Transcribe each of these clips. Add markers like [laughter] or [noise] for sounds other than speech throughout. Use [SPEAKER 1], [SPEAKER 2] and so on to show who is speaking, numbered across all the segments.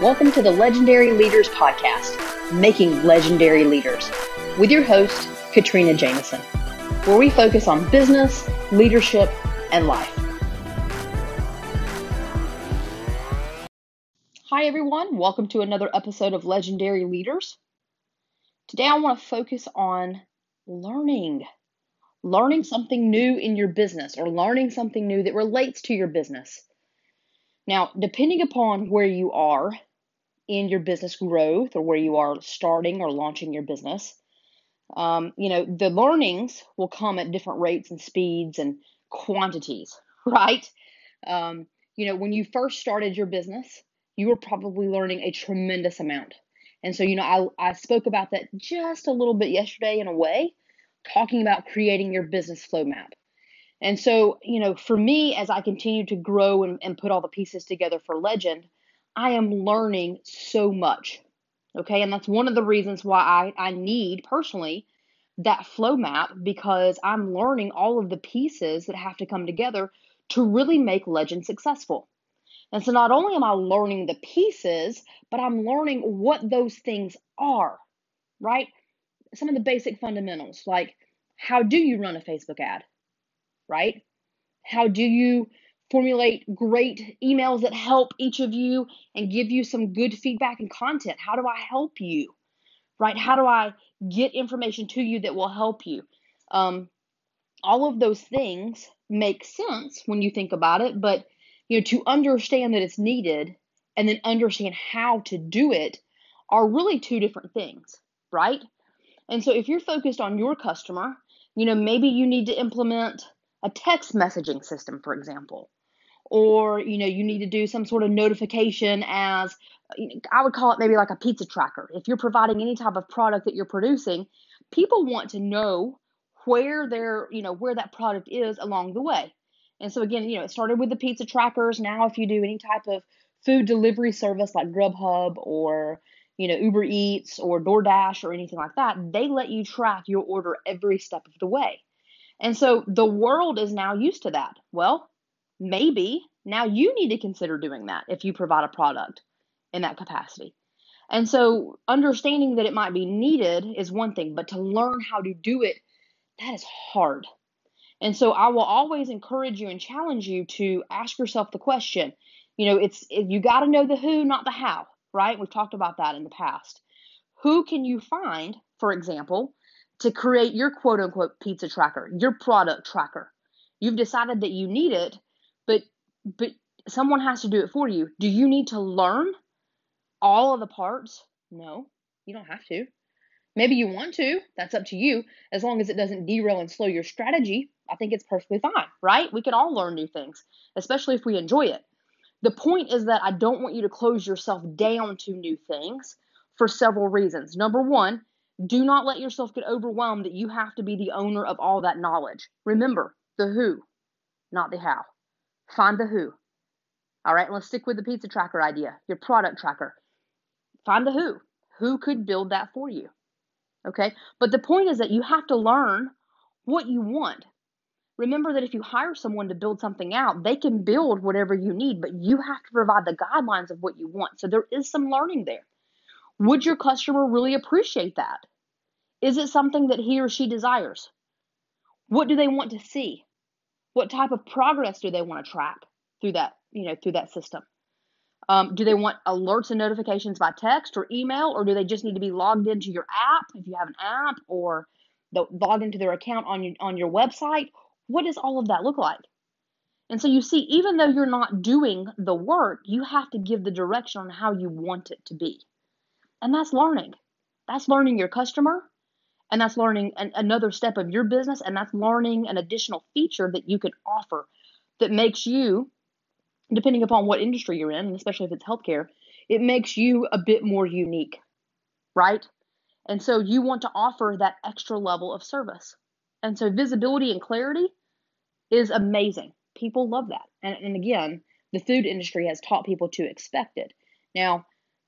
[SPEAKER 1] Welcome to the Legendary Leaders Podcast, Making Legendary Leaders, with your host, Katrina Jameson, where we focus on business, leadership, and life. Hi, everyone. Welcome to another episode of Legendary Leaders. Today, I want to focus on learning. Learning something new in your business or learning something new that relates to your business. Now, depending upon where you are in your business growth or where you are starting or launching your business. Um, you know, the learnings will come at different rates and speeds and quantities, [laughs] right? Um, you know, when you first started your business, you were probably learning a tremendous amount. And so, you know, I, I spoke about that just a little bit yesterday in a way, talking about creating your business flow map. And so, you know, for me, as I continue to grow and, and put all the pieces together for Legend, I am learning so much. Okay. And that's one of the reasons why I, I need personally that flow map because I'm learning all of the pieces that have to come together to really make Legend successful. And so not only am I learning the pieces, but I'm learning what those things are, right? Some of the basic fundamentals, like how do you run a Facebook ad, right? How do you formulate great emails that help each of you and give you some good feedback and content. How do I help you? Right? How do I get information to you that will help you? Um, all of those things make sense when you think about it, but you know, to understand that it's needed and then understand how to do it are really two different things, right? And so if you're focused on your customer, you know, maybe you need to implement a text messaging system, for example or you know you need to do some sort of notification as i would call it maybe like a pizza tracker. If you're providing any type of product that you're producing people want to know where their you know where that product is along the way. And so again you know it started with the pizza trackers. Now if you do any type of food delivery service like grubhub or you know uber eats or doordash or anything like that they let you track your order every step of the way. And so the world is now used to that. Well maybe now you need to consider doing that if you provide a product in that capacity. And so understanding that it might be needed is one thing, but to learn how to do it, that is hard. And so I will always encourage you and challenge you to ask yourself the question, you know, it's you got to know the who, not the how, right? We've talked about that in the past. Who can you find, for example, to create your quote unquote pizza tracker, your product tracker? You've decided that you need it, but but someone has to do it for you. Do you need to learn all of the parts? No, you don't have to. Maybe you want to. That's up to you. As long as it doesn't derail and slow your strategy, I think it's perfectly fine, right? We can all learn new things, especially if we enjoy it. The point is that I don't want you to close yourself down to new things for several reasons. Number one, do not let yourself get overwhelmed that you have to be the owner of all that knowledge. Remember the who, not the how. Find the who. All right, let's stick with the pizza tracker idea, your product tracker. Find the who. Who could build that for you? Okay, but the point is that you have to learn what you want. Remember that if you hire someone to build something out, they can build whatever you need, but you have to provide the guidelines of what you want. So there is some learning there. Would your customer really appreciate that? Is it something that he or she desires? What do they want to see? What type of progress do they want to track through that, you know, through that system? Um, do they want alerts and notifications by text or email, or do they just need to be logged into your app if you have an app, or log into their account on your on your website? What does all of that look like? And so you see, even though you're not doing the work, you have to give the direction on how you want it to be, and that's learning. That's learning your customer and that's learning an, another step of your business and that's learning an additional feature that you can offer that makes you depending upon what industry you're in especially if it's healthcare it makes you a bit more unique right? And so you want to offer that extra level of service. And so visibility and clarity is amazing. People love that. And, and again the food industry has taught people to expect it. Now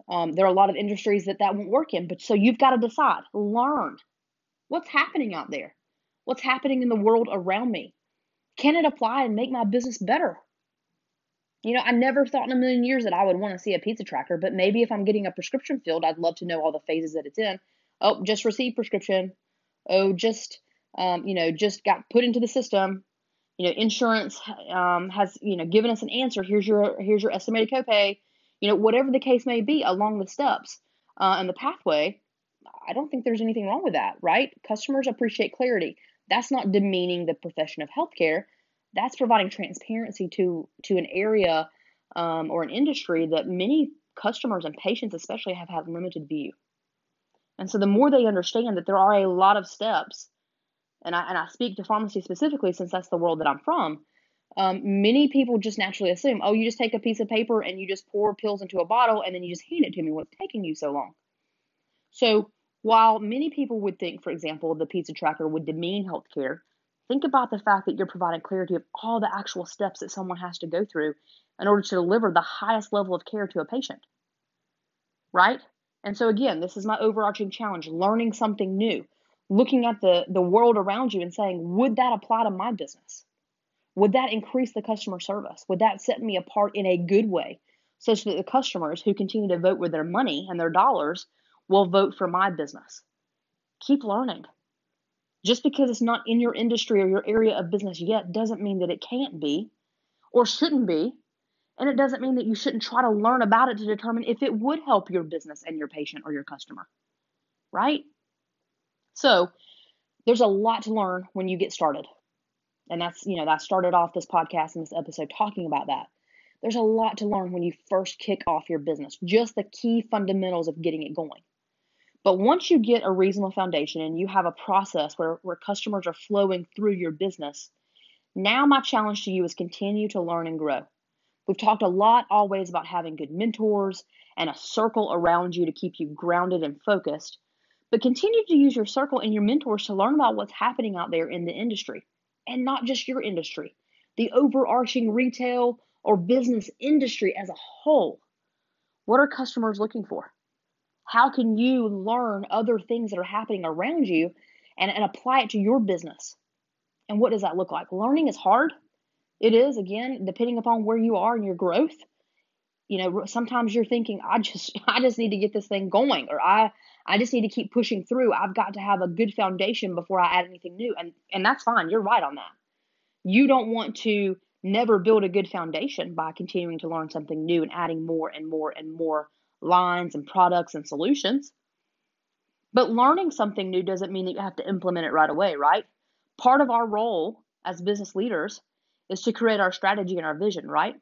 [SPEAKER 1] um, there are a lot of industries that that won't work in but so you've got to decide learn What's happening out there? What's happening in the world around me? Can it apply and make my business better? You know, I never thought in a million years that I would want to see a pizza tracker, but maybe if I'm getting a prescription filled, I'd love to know all the phases that it's in. Oh, just received prescription. Oh, just um, you know, just got put into the system. You know, insurance um, has you know given us an answer. Here's your here's your estimated copay. You know, whatever the case may be along the steps uh, and the pathway. I don't think there's anything wrong with that, right? Customers appreciate clarity. That's not demeaning the profession of healthcare that's providing transparency to to an area um, or an industry that many customers and patients especially have had limited view and so the more they understand that there are a lot of steps and I, and I speak to pharmacy specifically since that's the world that i'm from um, many people just naturally assume oh you just take a piece of paper and you just pour pills into a bottle and then you just hand it to me what's taking you so long so while many people would think for example the pizza tracker would demean healthcare Think about the fact that you're providing clarity of all the actual steps that someone has to go through in order to deliver the highest level of care to a patient. Right? And so again, this is my overarching challenge, learning something new, looking at the the world around you and saying, would that apply to my business? Would that increase the customer service? Would that set me apart in a good way such that the customers who continue to vote with their money and their dollars will vote for my business? Keep learning. Just because it's not in your industry or your area of business yet doesn't mean that it can't be or shouldn't be. And it doesn't mean that you shouldn't try to learn about it to determine if it would help your business and your patient or your customer. Right? So, there's a lot to learn when you get started. And that's, you know, that started off this podcast and this episode talking about that. There's a lot to learn when you first kick off your business, just the key fundamentals of getting it going. But once you get a reasonable foundation and you have a process where, where customers are flowing through your business, now my challenge to you is continue to learn and grow. We've talked a lot always about having good mentors and a circle around you to keep you grounded and focused. But continue to use your circle and your mentors to learn about what's happening out there in the industry and not just your industry, the overarching retail or business industry as a whole. What are customers looking for? How can you learn other things that are happening around you and, and apply it to your business? And what does that look like? Learning is hard. It is, again, depending upon where you are in your growth. You know, sometimes you're thinking, I just [laughs] I just need to get this thing going, or I I just need to keep pushing through. I've got to have a good foundation before I add anything new. And and that's fine. You're right on that. You don't want to never build a good foundation by continuing to learn something new and adding more and more and more lines and products and solutions. But learning something new doesn't mean that you have to implement it right away, right? Part of our role as business leaders is to create our strategy and our vision, right?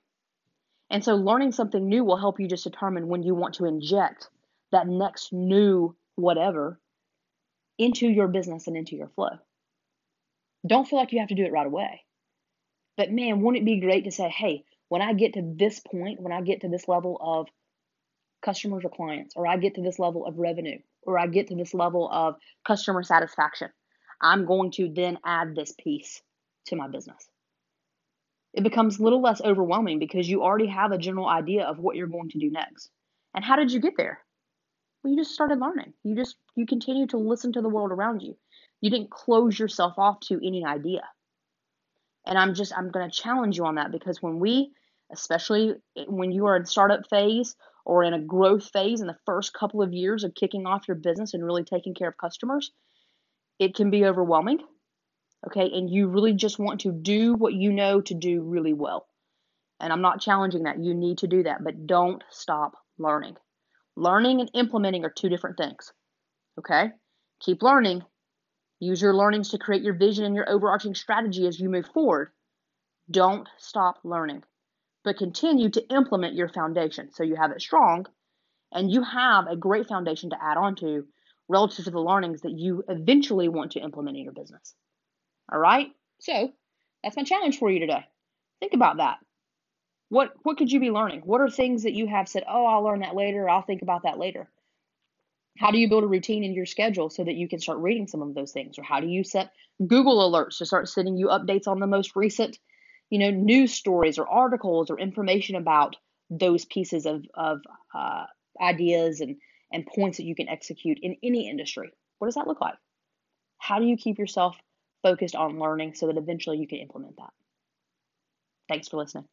[SPEAKER 1] And so learning something new will help you just determine when you want to inject that next new whatever into your business and into your flow. Don't feel like you have to do it right away. But man, wouldn't it be great to say, hey, when I get to this point, when I get to this level of customers or clients, or I get to this level of revenue, or I get to this level of customer satisfaction, I'm going to then add this piece to my business. It becomes a little less overwhelming because you already have a general idea of what you're going to do next. And how did you get there? Well, you just started learning. You just you continue to listen to the world around you. You didn't close yourself off to any idea. And I'm just I'm going to challenge you on that because when we especially when you are in startup phase or in a growth phase in the first couple of years of kicking off your business and really taking care of customers, it can be overwhelming. Okay, and you really just want to do what you know to do really well. And I'm not challenging that. You need to do that, but don't stop learning. Learning and implementing are two different things. Okay? Keep learning. Use your learnings to create your vision and your overarching strategy as you move forward. Don't stop learning but continue to implement your foundation so you have it strong and you have a great foundation to add on to relative to the learnings that you eventually want to implement in your business. All right? So, that's my challenge for you today. Think about that. What what could you be learning? What are things that you have said, "Oh, I'll learn that later. I'll think about that later." How do you build a routine in your schedule so that you can start reading some of those things? Or how do you set Google alerts to start sending you updates on the most recent you know, news stories or articles or information about those pieces of, of uh, ideas and, and points that you can execute in any industry. What does that look like? How do you keep yourself focused on learning so that eventually you can implement that? Thanks for listening.